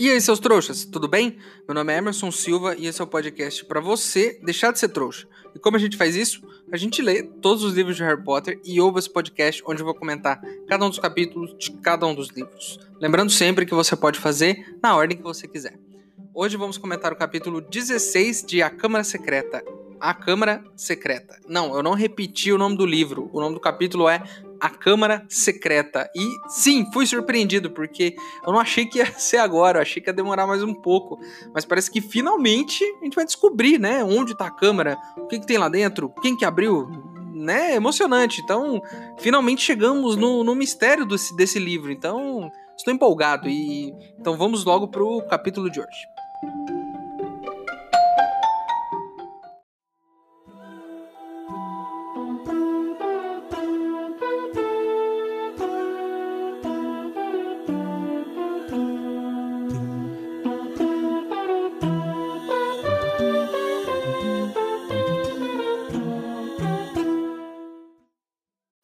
E aí, seus trouxas, tudo bem? Meu nome é Emerson Silva e esse é o podcast para você deixar de ser trouxa. E como a gente faz isso? A gente lê todos os livros de Harry Potter e ouve esse podcast onde eu vou comentar cada um dos capítulos de cada um dos livros. Lembrando sempre que você pode fazer na ordem que você quiser. Hoje vamos comentar o capítulo 16 de A Câmara Secreta. A Câmara Secreta. Não, eu não repeti o nome do livro. O nome do capítulo é a Câmara Secreta. E sim, fui surpreendido, porque eu não achei que ia ser agora, eu achei que ia demorar mais um pouco. Mas parece que finalmente a gente vai descobrir, né? Onde tá a câmara, o que, que tem lá dentro, quem que abriu. Né, emocionante. Então, finalmente chegamos no, no mistério desse, desse livro. Então, estou empolgado. E então vamos logo pro capítulo de hoje.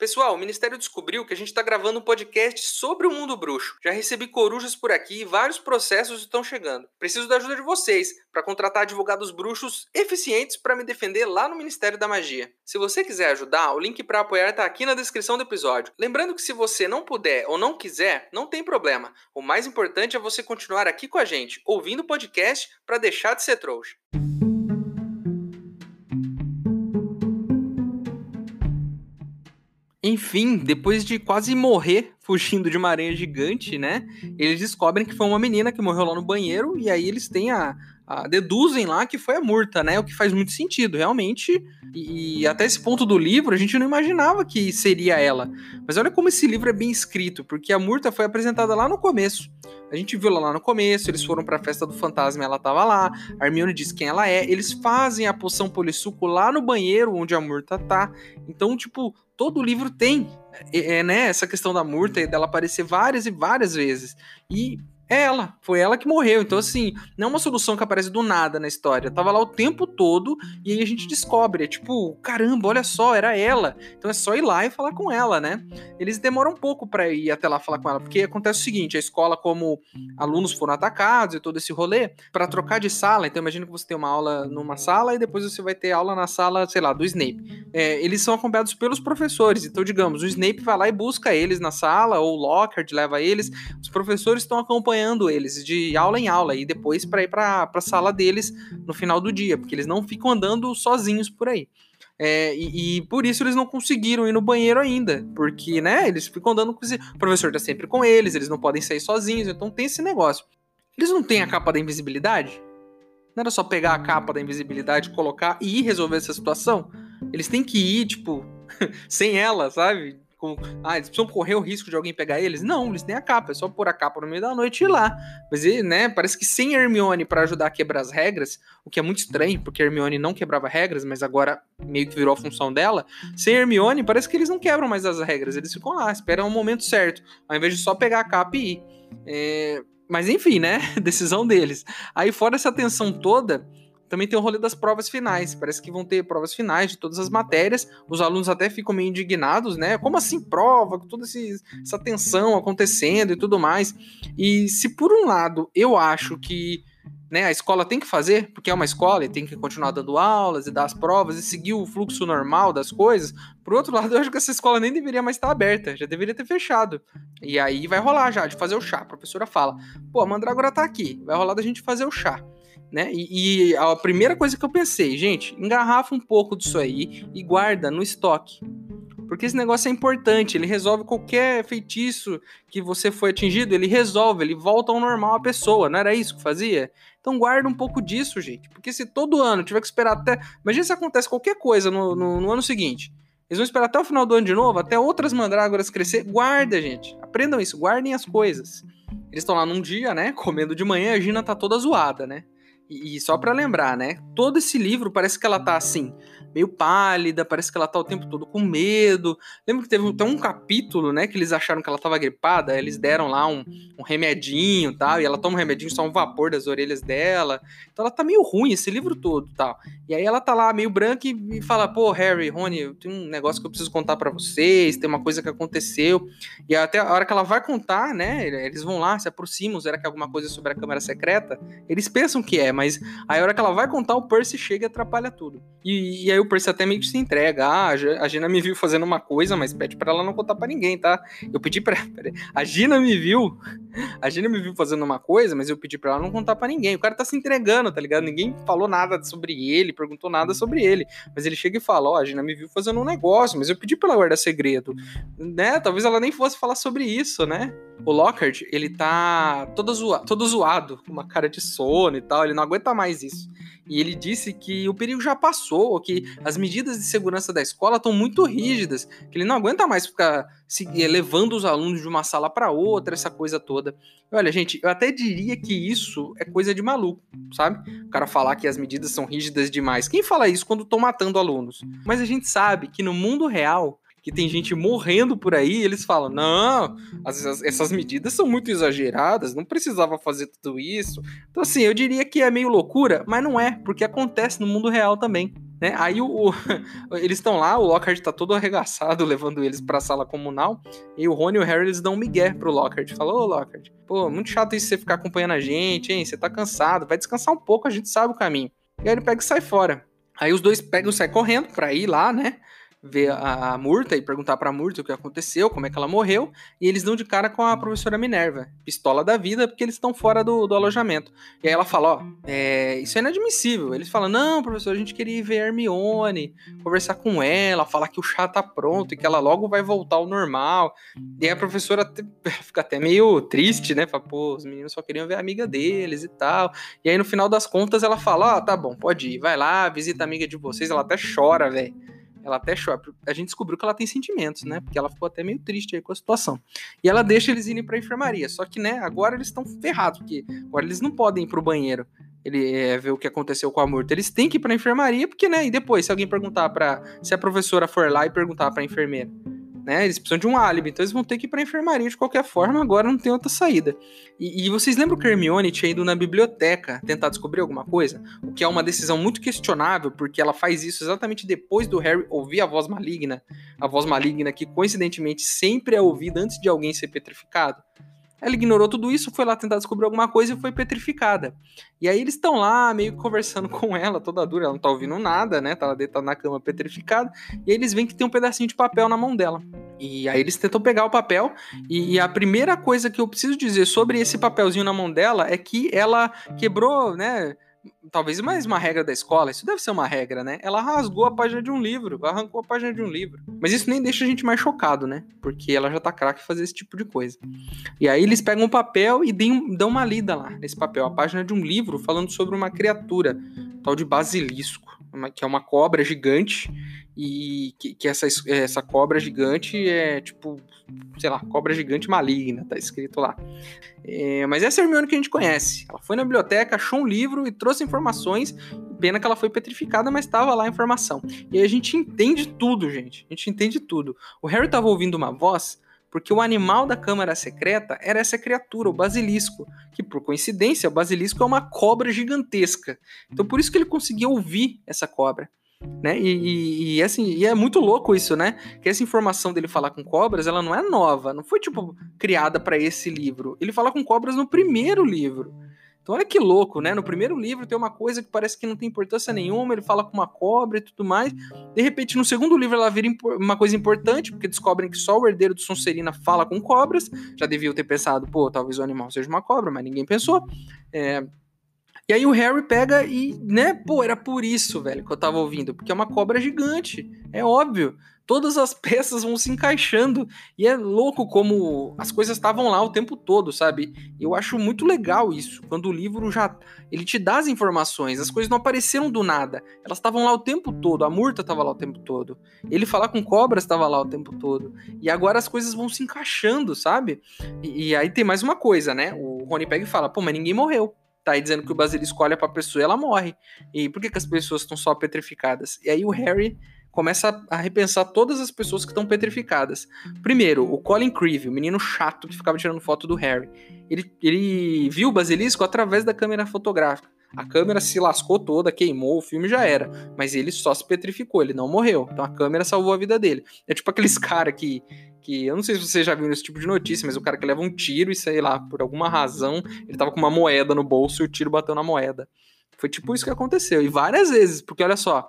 Pessoal, o Ministério descobriu que a gente está gravando um podcast sobre o mundo bruxo. Já recebi corujas por aqui e vários processos estão chegando. Preciso da ajuda de vocês para contratar advogados bruxos eficientes para me defender lá no Ministério da Magia. Se você quiser ajudar, o link para apoiar está aqui na descrição do episódio. Lembrando que se você não puder ou não quiser, não tem problema. O mais importante é você continuar aqui com a gente, ouvindo o podcast para deixar de ser trouxa. Enfim, depois de quase morrer fugindo de uma aranha gigante, né? Eles descobrem que foi uma menina que morreu lá no banheiro e aí eles têm a, a deduzem lá que foi a Murta, né? O que faz muito sentido, realmente. E, e, até esse ponto do livro a gente não imaginava que seria ela. Mas olha como esse livro é bem escrito, porque a Murta foi apresentada lá no começo. A gente viu ela lá no começo, eles foram para a festa do fantasma, ela tava lá. A Hermione diz quem ela é. Eles fazem a poção polissuco lá no banheiro onde a Murta tá. Então, tipo, todo livro tem é, é, né, essa questão da Murta e dela aparecer várias e várias vezes. E é ela, foi ela que morreu. Então, assim, não é uma solução que aparece do nada na história. Tava lá o tempo todo e aí a gente descobre. É tipo, caramba, olha só, era ela. Então é só ir lá e falar com ela, né? Eles demoram um pouco para ir até lá falar com ela, porque acontece o seguinte: a escola, como alunos foram atacados e todo esse rolê, para trocar de sala, então imagina que você tem uma aula numa sala e depois você vai ter aula na sala, sei lá, do Snape. É, eles são acompanhados pelos professores. Então, digamos, o Snape vai lá e busca eles na sala, ou o Lockhart leva eles. Os professores estão acompanhando acompanhando eles de aula em aula e depois para ir para a sala deles no final do dia, porque eles não ficam andando sozinhos por aí. É, e, e, por isso eles não conseguiram ir no banheiro ainda, porque, né, eles ficam andando com. O professor tá sempre com eles, eles não podem sair sozinhos, então tem esse negócio. Eles não têm a capa da invisibilidade? Não era só pegar a capa da invisibilidade, colocar e ir resolver essa situação? Eles têm que ir, tipo, sem ela, sabe? Com. Ah, eles precisam correr o risco de alguém pegar eles? Não, eles têm a capa, é só pôr a capa no meio da noite e ir lá. Mas, né, parece que sem Hermione para ajudar a quebrar as regras, o que é muito estranho, porque Hermione não quebrava regras, mas agora meio que virou a função dela. Sem Hermione, parece que eles não quebram mais as regras, eles ficam lá, esperam o momento certo, ao invés de só pegar a capa e ir. É... Mas enfim, né? Decisão deles. Aí, fora essa tensão toda também tem o rolê das provas finais. Parece que vão ter provas finais de todas as matérias. Os alunos até ficam meio indignados, né? Como assim prova? Com toda essa tensão acontecendo e tudo mais. E se por um lado eu acho que né, a escola tem que fazer, porque é uma escola e tem que continuar dando aulas e dar as provas e seguir o fluxo normal das coisas. Por outro lado, eu acho que essa escola nem deveria mais estar aberta, já deveria ter fechado. E aí vai rolar já de fazer o chá. A professora fala: pô, a Mandrágora tá aqui, vai rolar da gente fazer o chá né? E, e, a primeira coisa que eu pensei, gente, engarrafa um pouco disso aí e guarda no estoque. Porque esse negócio é importante, ele resolve qualquer feitiço que você foi atingido, ele resolve, ele volta ao normal a pessoa, não era isso que fazia? Então guarda um pouco disso, gente. Porque se todo ano tiver que esperar até. Imagina se acontece qualquer coisa no, no, no ano seguinte. Eles vão esperar até o final do ano de novo, até outras mandrágoras crescer. Guarda, gente. Aprendam isso, guardem as coisas. Eles estão lá num dia, né? Comendo de manhã, a Gina tá toda zoada, né? E, e só para lembrar, né? Todo esse livro parece que ela tá assim, meio pálida, parece que ela tá o tempo todo com medo. Lembra que teve até um capítulo, né, que eles acharam que ela tava gripada, eles deram lá um, um remedinho e tal, e ela toma um remedinho, só um vapor das orelhas dela. Então ela tá meio ruim esse livro todo tal. E aí ela tá lá meio branca e, e fala: pô, Harry, Rony, tem um negócio que eu preciso contar para vocês, tem uma coisa que aconteceu. E até a hora que ela vai contar, né, eles vão lá, se aproximam, será que é alguma coisa sobre a câmara secreta? Eles pensam que é, mas aí a hora que ela vai contar, o Percy chega e atrapalha tudo. E, e aí o Percy até meio que se entrega. Ah, a Gina me viu fazendo uma coisa, mas pede para ela não contar para ninguém, tá? Eu pedi pra. A Gina me viu. A Gina me viu fazendo uma coisa, mas eu pedi para ela não contar para ninguém. O cara tá se entregando, tá ligado? Ninguém falou nada sobre ele, perguntou nada sobre ele. Mas ele chega e fala: Ó, oh, a Gina me viu fazendo um negócio, mas eu pedi pra ela guardar segredo. Né? Talvez ela nem fosse falar sobre isso, né? O Lockhart, ele tá todo, zoa todo zoado, com uma cara de sono e tal, ele não aguenta mais isso. E ele disse que o perigo já passou, que as medidas de segurança da escola estão muito rígidas, que ele não aguenta mais ficar eh, levando os alunos de uma sala para outra, essa coisa toda. Olha, gente, eu até diria que isso é coisa de maluco, sabe? O cara falar que as medidas são rígidas demais. Quem fala isso quando estão matando alunos? Mas a gente sabe que no mundo real que tem gente morrendo por aí, eles falam: não, as, as, essas medidas são muito exageradas, não precisava fazer tudo isso. Então, assim, eu diria que é meio loucura, mas não é, porque acontece no mundo real também. Né? Aí o, o eles estão lá, o Lockhart tá todo arregaçado, levando eles pra sala comunal, e o Rony e o Harry eles dão um migué pro Lockhart. Falou, ô Lockhart, pô, muito chato isso você ficar acompanhando a gente, hein? Você tá cansado, vai descansar um pouco, a gente sabe o caminho. E aí ele pega e sai fora. Aí os dois pegam e saem correndo pra ir lá, né? Ver a, a Murta e perguntar pra Murta o que aconteceu, como é que ela morreu, e eles dão de cara com a professora Minerva, pistola da vida, porque eles estão fora do, do, alojamento. E aí ela fala, ó, é, isso é inadmissível. Eles falam, não, professor, a gente queria ir ver a Hermione, conversar com ela, falar que o chá tá pronto e que ela logo vai voltar ao normal. E aí a professora fica até meio triste, né? Fala, pô, os meninos só queriam ver a amiga deles e tal. E aí no final das contas ela fala, ó, tá bom, pode ir, vai lá, visita a amiga de vocês. Ela até chora, velho. Ela até chora. A gente descobriu que ela tem sentimentos, né? Porque ela ficou até meio triste aí com a situação. E ela deixa eles irem pra enfermaria. Só que, né, agora eles estão ferrados, porque agora eles não podem ir pro banheiro. Ele é, ver o que aconteceu com a Murta. Eles têm que ir pra enfermaria, porque, né? E depois, se alguém perguntar para Se a professora for lá e perguntar pra enfermeira né? Eles precisam de um álibi, então eles vão ter que ir pra enfermaria de qualquer forma, agora não tem outra saída. E, e, vocês lembram que Hermione tinha ido na biblioteca tentar descobrir alguma coisa? O que é uma decisão muito questionável, porque ela faz isso exatamente depois do Harry ouvir a voz maligna. A voz maligna que, coincidentemente, sempre é ouvida antes de alguém ser petrificado. Ela ignorou tudo isso, foi lá tentar descobrir alguma coisa e foi petrificada. E aí eles estão lá, meio que conversando com ela, toda dura, ela não tá ouvindo nada, né? Tá lá deitada na cama petrificada. E aí eles veem que tem um pedacinho de papel na mão dela. E aí eles tentam pegar o papel. E, a primeira coisa que eu preciso dizer sobre esse papelzinho na mão dela é que ela quebrou, né? Talvez mais uma regra da escola, isso deve ser uma regra, né? Ela rasgou a página de um livro, arrancou a página de um livro. Mas isso nem deixa a gente mais chocado, né? Porque ela já tá craque fazer esse tipo de coisa. E aí eles pegam um papel e dão uma lida lá nesse papel, a página de um livro falando sobre uma criatura, tal de basilisco, que é uma cobra gigante e que, que essa, essa cobra gigante é tipo, sei lá, cobra gigante maligna, tá escrito lá. É, mas essa é a Hermione que a gente conhece. Ela foi na biblioteca, achou um livro e trouxe informações. Pena que ela foi petrificada, mas estava lá a informação. E aí a gente entende tudo, gente. A gente entende tudo. O Harry estava ouvindo uma voz porque o animal da câmara secreta era essa criatura, o basilisco, que por coincidência, o basilisco é uma cobra gigantesca. Então por isso que ele conseguia ouvir essa cobra. Né? E, e, e, assim, e é muito louco isso, né? Que essa informação dele falar com cobras, ela não é nova, não foi tipo criada para esse livro. Ele fala com cobras no primeiro livro. Então olha que louco, né? No primeiro livro tem uma coisa que parece que não tem importância nenhuma, ele fala com uma cobra e tudo mais. De repente, no segundo livro ela vira uma coisa importante, porque descobrem que só o herdeiro do Sonserina fala com cobras. Já deviam ter pensado, pô, talvez o animal seja uma cobra, mas ninguém pensou. É, e aí o Harry pega e, né, pô, era por isso, velho, que eu tava ouvindo, porque é uma cobra gigante, é óbvio. Todas as peças vão se encaixando e é louco como as coisas estavam lá o tempo todo, sabe? Eu acho muito legal isso, quando o livro já ele te dá as informações, as coisas não apareceram do nada, elas estavam lá o tempo todo, a Murta estava lá o tempo todo, ele falar com cobras estava lá o tempo todo, e agora as coisas vão se encaixando, sabe? E, e aí tem mais uma coisa, né? O Rony pega e fala, pô, mas ninguém morreu. Tá aí dizendo que o basilisco olha pra pessoa e ela morre. E por que, que as pessoas estão só petrificadas? E aí o Harry começa a repensar todas as pessoas que estão petrificadas. Primeiro, o Colin Creevy, o menino chato que ficava tirando foto do Harry. Ele, ele viu o basilisco através da câmera fotográfica. A câmera se lascou toda, queimou, o filme já era. Mas ele só se petrificou, ele não morreu. Então a câmera salvou a vida dele. É tipo aqueles caras que que eu não sei se você já viu esse tipo de notícia, mas o cara que leva um tiro e sei lá, por alguma razão, ele tava com uma moeda no bolso e o tiro bateu na moeda. Foi tipo isso que aconteceu. E várias vezes, porque olha só,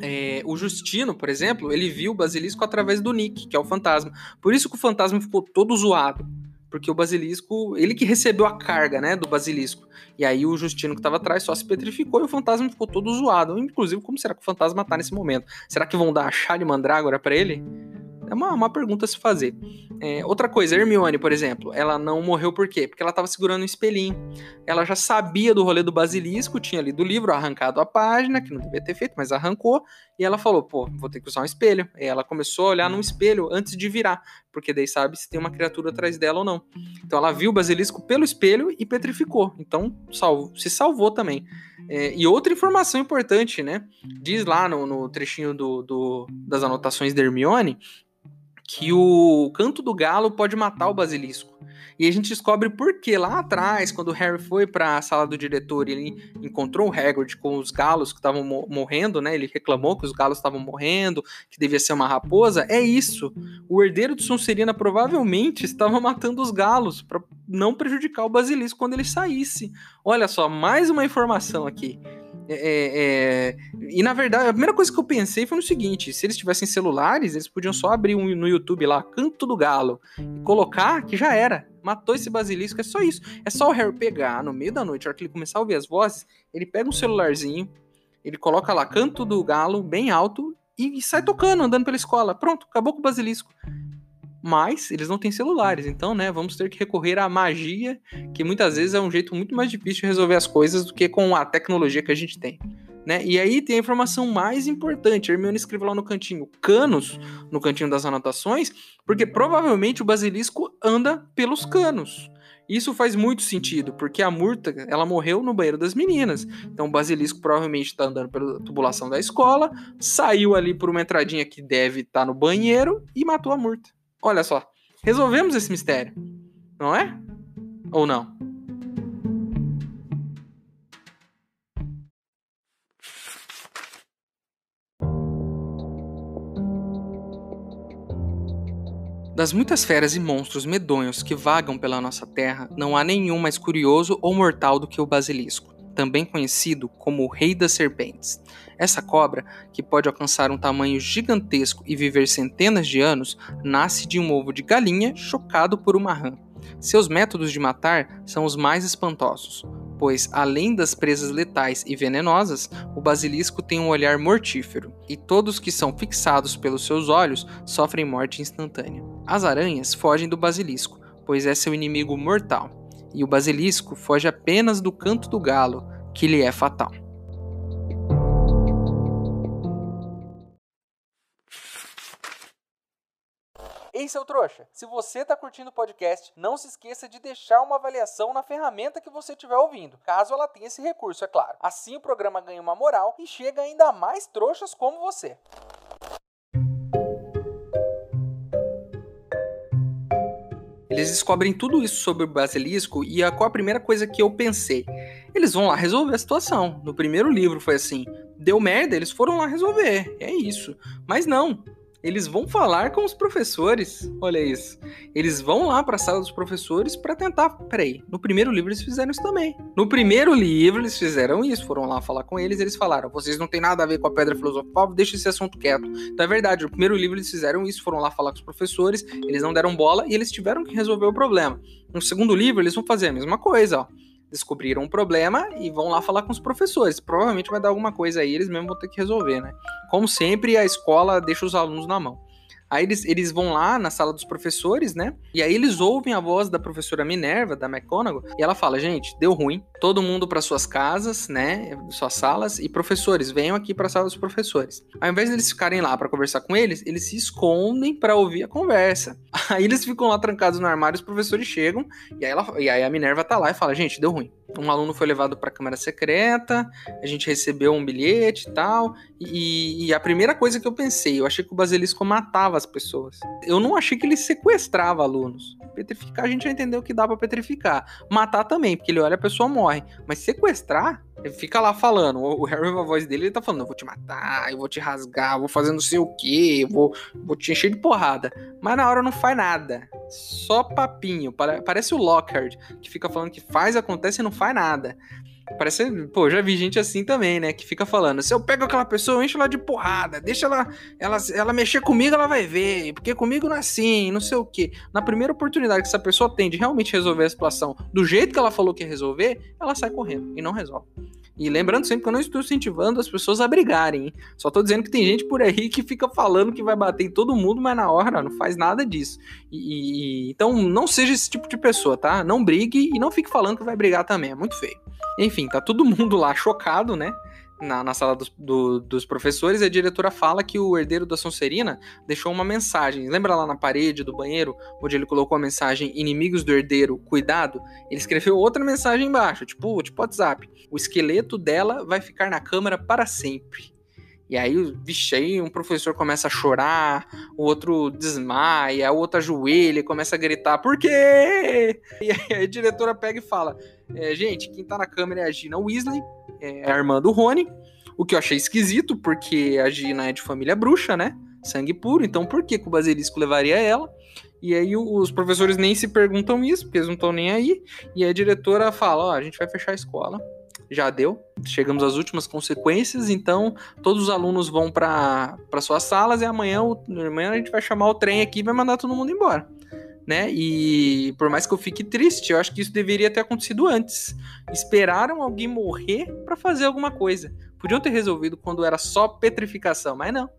é, o Justino, por exemplo, ele viu o basilisco através do Nick, que é o fantasma. Por isso que o fantasma ficou todo zoado. Porque o basilisco, ele que recebeu a carga, né, do basilisco. E aí o Justino que estava atrás só se petrificou e o fantasma ficou todo zoado. Inclusive, como será que o fantasma tá nesse momento? Será que vão dar a chá de mandrágora para ele? É uma, uma pergunta a se fazer. É, outra coisa, Hermione, por exemplo, ela não morreu por quê? Porque ela estava segurando um espelhinho. Ela já sabia do rolê do basilisco, tinha lido o livro, arrancado a página, que não devia ter feito, mas arrancou, e ela falou, pô, vou ter que usar um espelho. E ela começou a olhar num espelho antes de virar, porque daí sabe se tem uma criatura atrás dela ou não. Então ela viu o basilisco pelo espelho e petrificou. Então salvo, se salvou também. É, e outra informação importante, né? Diz lá no, no trechinho do, do, das anotações da Hermione que o canto do galo pode matar o basilisco. E a gente descobre por que lá atrás, quando o Harry foi para a sala do diretor, ele encontrou o Hagrid com os galos que estavam morrendo, né? Ele reclamou que os galos estavam morrendo, que devia ser uma raposa. É isso. O herdeiro de Sonserina provavelmente estava matando os galos para não prejudicar o basilisco quando ele saísse. Olha só, mais uma informação aqui. É, é, é, e na verdade, a primeira coisa que eu pensei foi no seguinte: se eles tivessem celulares, eles podiam só abrir um no YouTube lá, Canto do Galo, e colocar que já era. Matou esse basilisco, é só isso. É só o Harry pegar no meio da noite, na hora que ele começar a ouvir as vozes, ele pega um celularzinho, ele coloca lá Canto do Galo, bem alto, e, e sai tocando, andando pela escola. Pronto, acabou com o basilisco mas eles não têm celulares, então, né, vamos ter que recorrer à magia, que muitas vezes é um jeito muito mais difícil de resolver as coisas do que com a tecnologia que a gente tem. Né? E aí tem a informação mais importante. Hermione escreveu lá no cantinho canos, no cantinho das anotações, porque provavelmente o basilisco anda pelos canos. Isso faz muito sentido, porque a Murta, ela morreu no banheiro das meninas. Então o basilisco provavelmente está andando pela tubulação da escola, saiu ali por uma entradinha que deve estar tá no banheiro e matou a Murta. Olha só, resolvemos esse mistério, não é? Ou não? Das muitas feras e monstros medonhos que vagam pela nossa terra, não há nenhum mais curioso ou mortal do que o basilisco também conhecido como o Rei das Serpentes. Essa cobra, que pode alcançar um tamanho gigantesco e viver centenas de anos, nasce de um ovo de galinha chocado por uma rã. Seus métodos de matar são os mais espantosos, pois, além das presas letais e venenosas, o basilisco tem um olhar mortífero, e todos que são fixados pelos seus olhos sofrem morte instantânea. As aranhas fogem do basilisco, pois é seu inimigo mortal e o basilisco foge apenas do canto do galo, que lhe é fatal. Ei, seu trouxa! Se você está curtindo o podcast, não se esqueça de deixar uma avaliação na ferramenta que você estiver ouvindo, caso ela tenha esse recurso, é claro. Assim o programa ganha uma moral e chega ainda mais trouxas como você. Eles descobrem tudo isso sobre o basilisco e a, qual a primeira coisa que eu pensei? Eles vão lá resolver a situação. No primeiro livro foi assim: deu merda, eles foram lá resolver. É isso. Mas não. Eles vão falar com os professores. Olha isso. Eles vão lá para a sala dos professores para tentar. Peraí, no primeiro livro eles fizeram isso também. No primeiro livro eles fizeram isso. Foram lá falar com eles. Eles falaram: vocês não tem nada a ver com a pedra filosofal, deixa esse assunto quieto. Então é verdade. No primeiro livro eles fizeram isso. Foram lá falar com os professores. Eles não deram bola e eles tiveram que resolver o problema. No segundo livro eles vão fazer a mesma coisa, ó descobriram um problema e vão lá falar com os professores. Provavelmente vai dar alguma coisa aí, eles mesmos vão ter que resolver, né? Como sempre, a escola deixa os alunos na mão. Aí eles, eles vão lá na sala dos professores, né? E aí eles ouvem a voz da professora Minerva, da McGonagall, e ela fala: gente, deu ruim, todo mundo para suas casas, né? Suas salas, e professores, venham aqui para a sala dos professores. Ao invés deles ficarem lá para conversar com eles, eles se escondem para ouvir a conversa. Aí eles ficam lá trancados no armário, os professores chegam, e aí, ela, e aí a Minerva tá lá e fala: gente, deu ruim. Um aluno foi levado para a câmara secreta, a gente recebeu um bilhete e tal. E, e, a primeira coisa que eu pensei, eu achei que o basilisco matava as pessoas. Eu não achei que ele sequestrava alunos. Petrificar, a gente já entendeu que dá para petrificar. Matar também, porque ele olha a pessoa morre. Mas sequestrar, ele fica lá falando. O Harry, a voz dele, ele tá falando: eu vou te matar, eu vou te rasgar, eu vou fazer não sei o que, eu vou, vou te encher de porrada. Mas na hora não faz nada. Só papinho. Parece o Lockhart, que fica falando que faz, acontece e não faz nada. Parece, pô, já vi gente assim também, né? Que fica falando: se eu pego aquela pessoa, eu encho ela de porrada, deixa ela, ela, ela mexer comigo, ela vai ver, porque comigo não é assim, não sei o quê. Na primeira oportunidade que essa pessoa tem de realmente resolver a situação do jeito que ela falou que ia resolver, ela sai correndo e não resolve. E lembrando sempre que eu não estou incentivando as pessoas a brigarem, hein? Só estou dizendo que tem gente por aí que fica falando que vai bater em todo mundo, mas na hora não faz nada disso. E, e, então não seja esse tipo de pessoa, tá? Não brigue e não fique falando que vai brigar também, é muito feio. Enfim, tá todo mundo lá chocado, né? Na, na sala dos, do, dos professores, a diretora fala que o herdeiro da Sonserina deixou uma mensagem. Lembra lá na parede do banheiro, onde ele colocou a mensagem inimigos do herdeiro, cuidado? Ele escreveu outra mensagem embaixo, tipo, tipo WhatsApp. O esqueleto dela vai ficar na câmara para sempre. E aí, vixe, aí um professor começa a chorar, o outro desmaia, o outro ajoelha e começa a gritar, por quê? E aí a diretora pega e fala, é, gente, quem tá na câmera é a Gina Weasley, é a irmã do Rony, o que eu achei esquisito, porque a Gina é de família bruxa, né? Sangue puro, então por que, que o basilisco levaria ela? E aí os professores nem se perguntam isso, porque eles não estão nem aí. E a diretora fala, ó, a gente vai fechar a escola, já deu. Chegamos às últimas consequências, então todos os alunos vão para suas salas e amanhã, amanhã a gente vai chamar o trem aqui e vai mandar todo mundo embora. Né? E por mais que eu fique triste, eu acho que isso deveria ter acontecido antes. Esperaram alguém morrer para fazer alguma coisa. Podiam ter resolvido quando era só petrificação, mas não.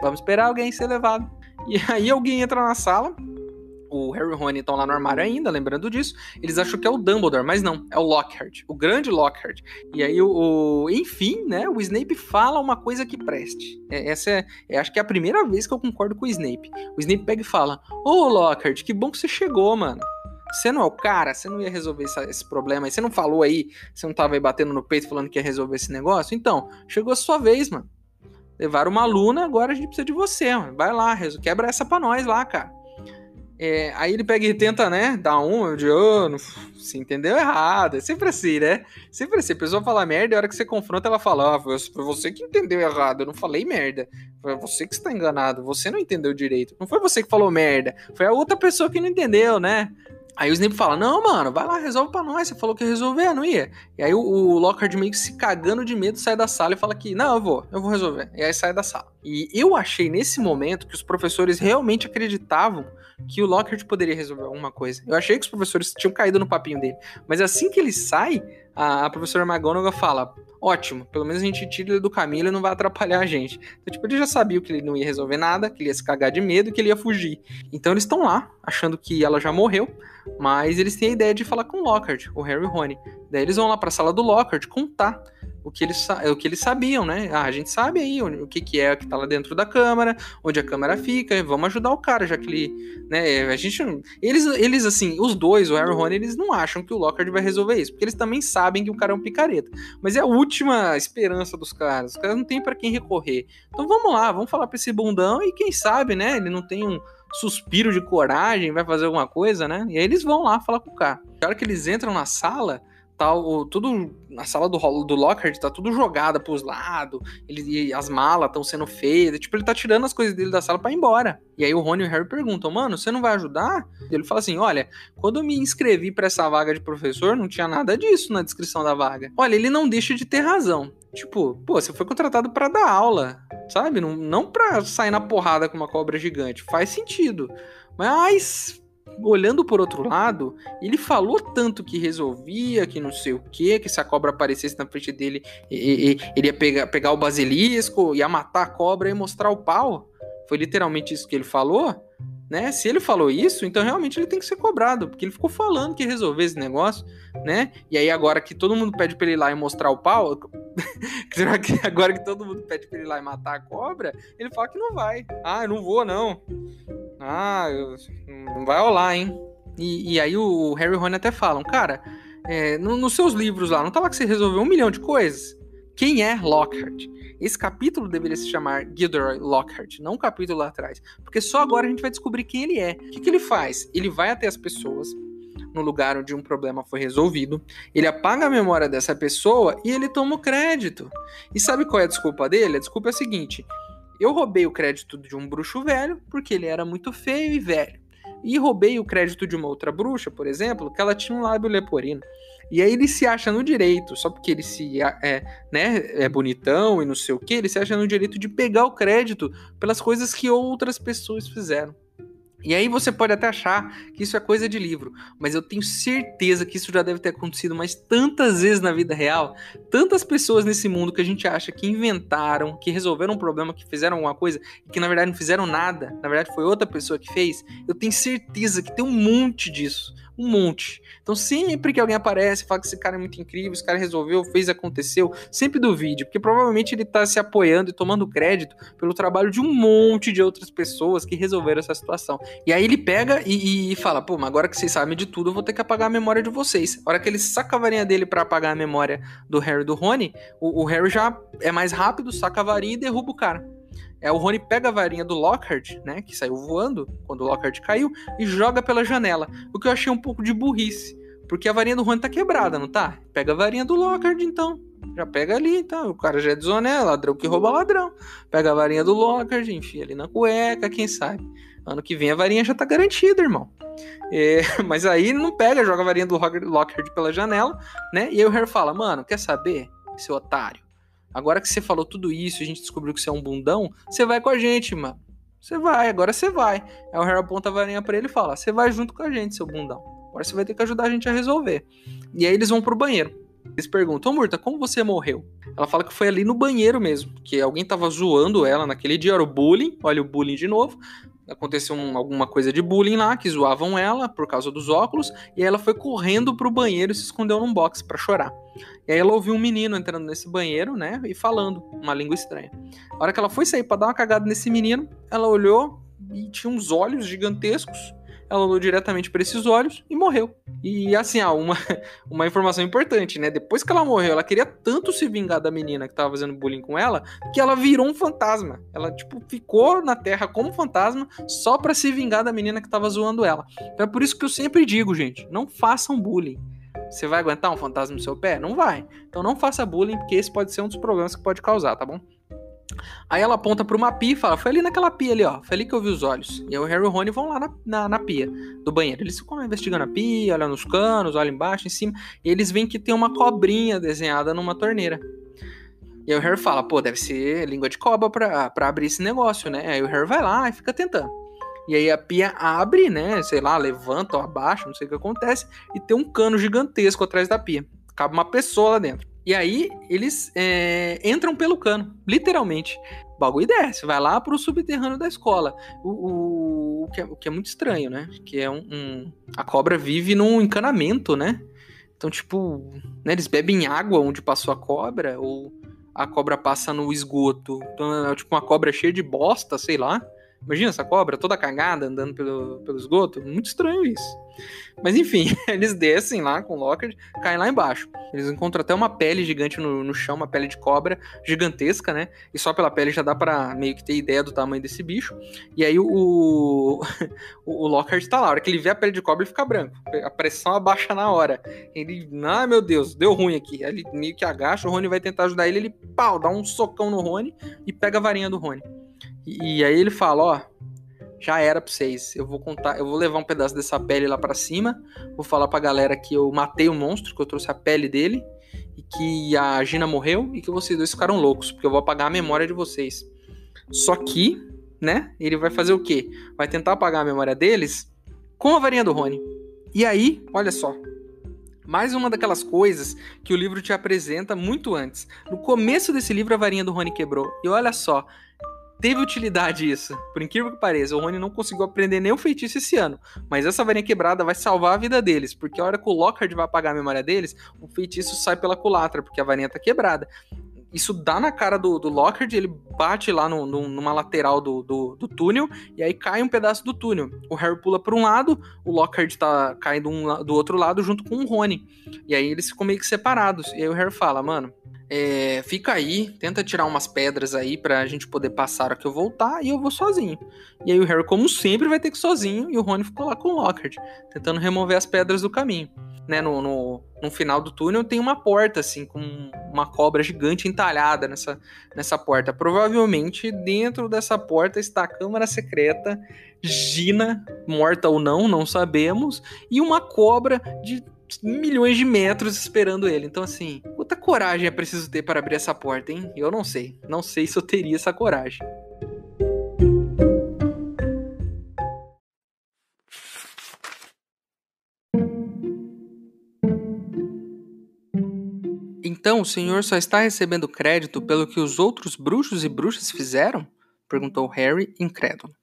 Vamos esperar alguém ser levado. E aí alguém entra na sala, o Harry e o Rony estão lá no armário ainda, lembrando disso. Eles acham que é o Dumbledore, mas não, é o Lockhart, o grande Lockhart. E aí, o, o enfim, né, o Snape fala uma coisa que preste. É, essa é, é, acho que é a primeira vez que eu concordo com o Snape. O Snape pega e fala: Ô oh, Lockhart, que bom que você chegou, mano. Você não é o cara, você não ia resolver essa, esse problema aí. Você não falou aí, você não tava aí batendo no peito falando que ia resolver esse negócio? Então, chegou a sua vez, mano. Levaram uma aluna, agora a gente precisa de você, mano. Vai lá, quebra essa pra nós lá, cara. É, aí ele pega e tenta, né, dar um de, oh, você entendeu errado. É sempre assim, né? Sempre assim. A pessoa fala merda e a hora que você confronta, ela fala, ah, foi você que entendeu errado, eu não falei merda. Foi você que está enganado, você não entendeu direito. Não foi você que falou merda, foi a outra pessoa que não entendeu, né? Aí o Snape fala: Não, mano, vai lá, resolve pra nós. Você falou que ia resolver, não ia? E aí o, o Lockhart meio que se cagando de medo sai da sala e fala que: Não, eu vou, eu vou resolver. E aí sai da sala. E eu achei nesse momento que os professores realmente acreditavam que o Lockhart poderia resolver alguma coisa. Eu achei que os professores tinham caído no papinho dele. Mas assim que ele sai, a, a professora McGonagall fala: ótimo, pelo menos a gente tira ele do caminho, ele não vai atrapalhar a gente. Então, tipo, ele já sabia que ele não ia resolver nada, que ele ia se cagar de medo que ele ia fugir. Então eles estão lá, achando que ela já morreu, mas eles têm a ideia de falar com o Lockhart, o Harry e o Rony. Daí eles vão lá pra sala do Lockhart contar o que eles, o que eles sabiam, né? Ah, a gente sabe aí o que, que é que tá lá dentro da câmara, onde a câmara fica, vamos ajudar o cara, já que ele, né, a gente, eles, eles assim, os dois, o Harry e o Rony, eles não acham que o Lockhart vai resolver isso, porque eles também sabem que o cara é um picareta, mas é a última esperança dos caras, os caras não tem para quem recorrer, então vamos lá, vamos falar pra esse bundão e quem sabe, né, ele não tem um suspiro de coragem, vai fazer alguma coisa, né, e aí eles vão lá falar com o cara. Na hora que eles entram na sala, tá o, tudo na sala do, do Lockhart tá tudo jogada pros lados, ele, as malas estão sendo feitas, tipo, ele tá tirando as coisas dele da sala para ir embora. E aí o Rony e o Harry perguntam, mano, você não vai ajudar? Ele fala assim, olha, quando eu me inscrevi para essa vaga de professor, não tinha nada disso na descrição da vaga. Olha, ele não deixa de ter razão. Tipo, pô, você foi contratado para dar aula, sabe? Não, não pra sair na porrada com uma cobra gigante. Faz sentido. Mas olhando por outro lado, ele falou tanto que resolvia, que não sei o que, que se a cobra aparecesse na frente dele, ele ia pegar, pegar o basilisco, ia matar a cobra e mostrar o pau. foi literalmente isso que ele falou, né? Se ele falou isso, então realmente ele tem que ser cobrado, porque ele ficou falando que ia resolver esse negócio, né? E aí agora que todo mundo pede pra ele ir lá e mostrar o pau, agora que todo mundo pede pra ele ir lá e matar a cobra, ele fala que não vai. Ah, eu não vou, não. Ah, não vai rolar, hein? E, e aí o Harry e o Rony até falam, cara, é, no, nos seus livros lá, não tá lá que você resolveu um milhão de coisas? Quem é Lockhart? Esse capítulo deveria se chamar Gilderoy Lockhart, não o capítulo lá atrás. Porque só agora a gente vai descobrir quem ele é. O que, que ele faz? Ele vai até as pessoas, no lugar onde um problema foi resolvido, ele apaga a memória dessa pessoa e ele toma o crédito. E sabe qual é a desculpa dele? A desculpa é a seguinte: eu roubei o crédito de um bruxo velho porque ele era muito feio e velho. E roubei o crédito de uma outra bruxa, por exemplo, que ela tinha um lábio leporino. E aí ele se acha no direito, só porque ele se é, né, é bonitão e não sei o que, ele se acha no direito de pegar o crédito pelas coisas que outras pessoas fizeram. E aí você pode até achar que isso é coisa de livro, mas eu tenho certeza que isso já deve ter acontecido mais tantas vezes na vida real, tantas pessoas nesse mundo que a gente acha que inventaram, que resolveram um problema, que fizeram alguma coisa e que na verdade não fizeram nada, na verdade foi outra pessoa que fez. Eu tenho certeza que tem um monte disso um monte. Então, sempre que alguém aparece fala que esse cara é muito incrível, esse cara resolveu, fez, aconteceu, sempre duvide, porque provavelmente ele está se apoiando e tomando crédito pelo trabalho de um monte de outras pessoas que resolveram essa situação. E aí ele pega e, e fala: pô, mas agora que vocês sabem de tudo, eu vou ter que apagar a memória de vocês. A hora que ele saca a varinha dele para apagar a memória do Harry e do Rony, o, o Harry já é mais rápido, saca a varinha e derruba o cara. É o Rony pega a varinha do Lockhart, né, que saiu voando quando o Lockhart caiu, e joga pela janela. O que eu achei um pouco de burrice, porque a varinha do Rony tá quebrada, não tá? Pega a varinha do Lockhart então. Já pega ali, então. O cara já é desoné, ladrão que rouba ladrão. Pega a varinha do Lockhart, enfia ali na cueca, quem sabe. Ano que vem a varinha já tá garantida, irmão. É, mas aí não pega, joga a varinha do Lockhart pela janela, né? E aí o Harry fala, mano, quer saber, seu otário? Agora que você falou tudo isso, a gente descobriu que você é um bundão, você vai com a gente, mano. Você vai, agora você vai. Aí o Harry aponta a varinha pra ele e fala: Você vai junto com a gente, seu bundão. Agora você vai ter que ajudar a gente a resolver. E aí eles vão pro banheiro. Eles perguntam, Murta, como você morreu? Ela fala que foi ali no banheiro mesmo, que alguém tava zoando ela naquele dia, era o bullying, olha o bullying de novo aconteceu um, alguma coisa de bullying lá, que zoavam ela por causa dos óculos, e ela foi correndo pro banheiro e se escondeu num box para chorar. E aí ela ouviu um menino entrando nesse banheiro, né, e falando uma língua estranha. A hora que ela foi sair para dar uma cagada nesse menino, ela olhou e tinha uns olhos gigantescos ela olhou diretamente para esses olhos e morreu. E assim, ah, uma, uma informação importante, né? Depois que ela morreu, ela queria tanto se vingar da menina que tava fazendo bullying com ela, que ela virou um fantasma. Ela, tipo, ficou na Terra como fantasma só para se vingar da menina que tava zoando ela. Então é por isso que eu sempre digo, gente, não façam bullying. Você vai aguentar um fantasma no seu pé? Não vai. Então não faça bullying, porque esse pode ser um dos problemas que pode causar, tá bom? Aí ela aponta para uma pia e fala: Foi ali naquela pia ali, ó. Foi ali que eu vi os olhos. E aí o Harry e o Rony vão lá na, na, na pia do banheiro. Eles ficam investigando a pia, olham nos canos, olham embaixo, em cima. E eles veem que tem uma cobrinha desenhada numa torneira. E aí o Harry fala: Pô, deve ser língua de cobra pra, pra abrir esse negócio, né? Aí o Harry vai lá e fica tentando. E aí a pia abre, né? Sei lá, levanta ou abaixa, não sei o que acontece. E tem um cano gigantesco atrás da pia. Cabe uma pessoa lá dentro. E aí eles é, entram pelo cano, literalmente. O bagulho desce, vai lá pro subterrâneo da escola. O, o, o, que, é, o que, é, muito estranho, né? Que é um, um, A cobra vive num encanamento, né? Então, tipo, né, eles bebem água onde passou a cobra, ou a cobra passa no esgoto. Então, é tipo uma cobra cheia de bosta, sei lá. Imagina essa cobra toda cagada andando pelo, pelo esgoto. Muito estranho isso. Mas enfim, eles descem lá com o Lockhart, caem lá embaixo. Eles encontram até uma pele gigante no, no chão, uma pele de cobra gigantesca, né? E só pela pele já dá para meio que ter ideia do tamanho desse bicho. E aí o, o, Lockhart tá lá. A hora que ele vê a pele de cobra, ele fica branco. A pressão abaixa na hora. Ele, ah, meu Deus, deu ruim aqui. Aí ele meio que agacha, o Rony vai tentar ajudar ele, ele, pau, dá um socão no Rony e pega a varinha do Rony. E, aí ele fala, ó, já era pra vocês. Eu vou contar, eu vou levar um pedaço dessa pele lá para cima, vou falar pra galera que eu matei o monstro, que eu trouxe a pele dele, e que a Gina morreu e que vocês dois ficaram loucos, porque eu vou apagar a memória de vocês. Só que, né, ele vai fazer o quê? Vai tentar apagar a memória deles com a varinha do Rony. E aí, olha só, mais uma daquelas coisas que o livro te apresenta muito antes. No começo desse livro, a varinha do Rony quebrou. E olha só, teve utilidade isso. Por incrível que pareça, o Rony não conseguiu aprender nenhum feitiço esse ano. Mas essa varinha quebrada vai salvar a vida deles. Porque a hora que o Lockhart vai apagar a memória deles, o feitiço sai pela culatra, porque a varinha tá quebrada. Isso dá na cara do, do Lockhart, ele bate lá no, no, numa lateral do, do, do, túnel, e aí cai um pedaço do túnel. O Harry pula para um lado, o Lockhart tá caindo um, do outro lado junto com o Rony. E aí eles ficam meio que separados. E aí o Harry fala, mano, é, fica aí, tenta tirar umas pedras aí pra gente poder passar aqui eu voltar e eu vou sozinho. E aí o Harry, como sempre, vai ter que ir sozinho e o Rony ficou lá com o Lockhart, tentando remover as pedras do caminho. Né, no, no, no, final do túnel tem uma porta, assim, com uma cobra gigante entalhada nessa, nessa porta. Provavelmente dentro dessa porta está a Câmara Secreta, Gina, morta ou não, não sabemos, e uma cobra de milhões de metros esperando ele. Então, assim, quanta coragem é preciso ter para abrir essa porta, hein? Eu não sei. Não sei se eu teria essa coragem. Então o senhor só está recebendo crédito pelo que os outros bruxos e bruxas fizeram? perguntou Harry, incrédulo.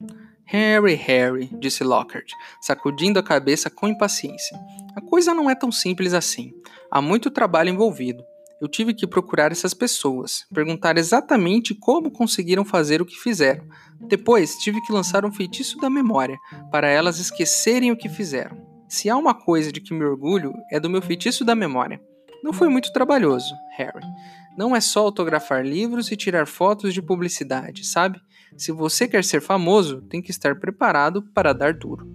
Harry, Harry, disse Lockhart, sacudindo a cabeça com impaciência. A coisa não é tão simples assim. Há muito trabalho envolvido. Eu tive que procurar essas pessoas, perguntar exatamente como conseguiram fazer o que fizeram. Depois, tive que lançar um feitiço da memória, para elas esquecerem o que fizeram. Se há uma coisa de que me orgulho, é do meu feitiço da memória. Não foi muito trabalhoso, Harry. Não é só autografar livros e tirar fotos de publicidade, sabe? Se você quer ser famoso, tem que estar preparado para dar duro.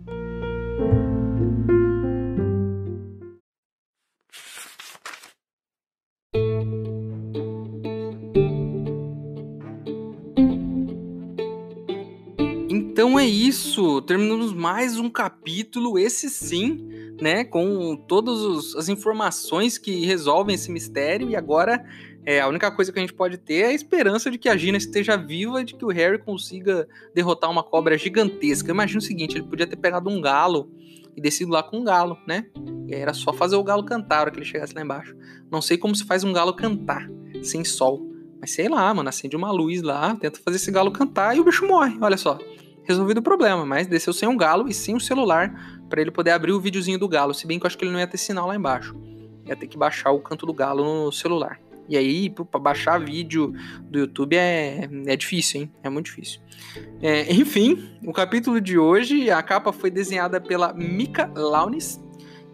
Então é isso, terminamos mais um capítulo, esse sim, né, com todas as informações que resolvem esse mistério e agora é, a única coisa que a gente pode ter é a esperança de que a Gina esteja viva e de que o Harry consiga derrotar uma cobra gigantesca. Imagina o seguinte, ele podia ter pegado um galo e descido lá com um galo, né? E era só fazer o galo cantar a hora que ele chegasse lá embaixo. Não sei como se faz um galo cantar sem sol. Mas sei lá, mano, acende uma luz lá, tenta fazer esse galo cantar e o bicho morre. Olha só. Resolvido o problema, mas desceu sem um galo e sem um celular para ele poder abrir o videozinho do galo. Se bem que eu acho que ele não ia ter sinal lá embaixo. Ia ter que baixar o canto do galo no celular. E aí, para baixar vídeo do YouTube é, é difícil, hein? É muito difícil. É, enfim, o capítulo de hoje, a capa foi desenhada pela Mika Launis.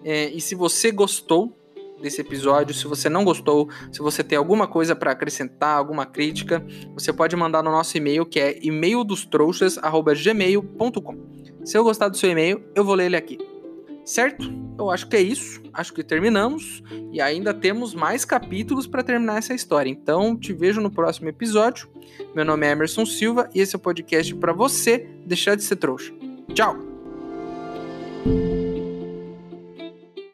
É, e se você gostou desse episódio, se você não gostou, se você tem alguma coisa para acrescentar, alguma crítica, você pode mandar no nosso e-mail que é e-maildostrouxas@gmail.com. Se eu gostar do seu e-mail, eu vou ler ele aqui. Certo? Eu acho que é isso. Acho que terminamos e ainda temos mais capítulos para terminar essa história. Então, te vejo no próximo episódio. Meu nome é Emerson Silva e esse é o podcast para você deixar de ser trouxa. Tchau.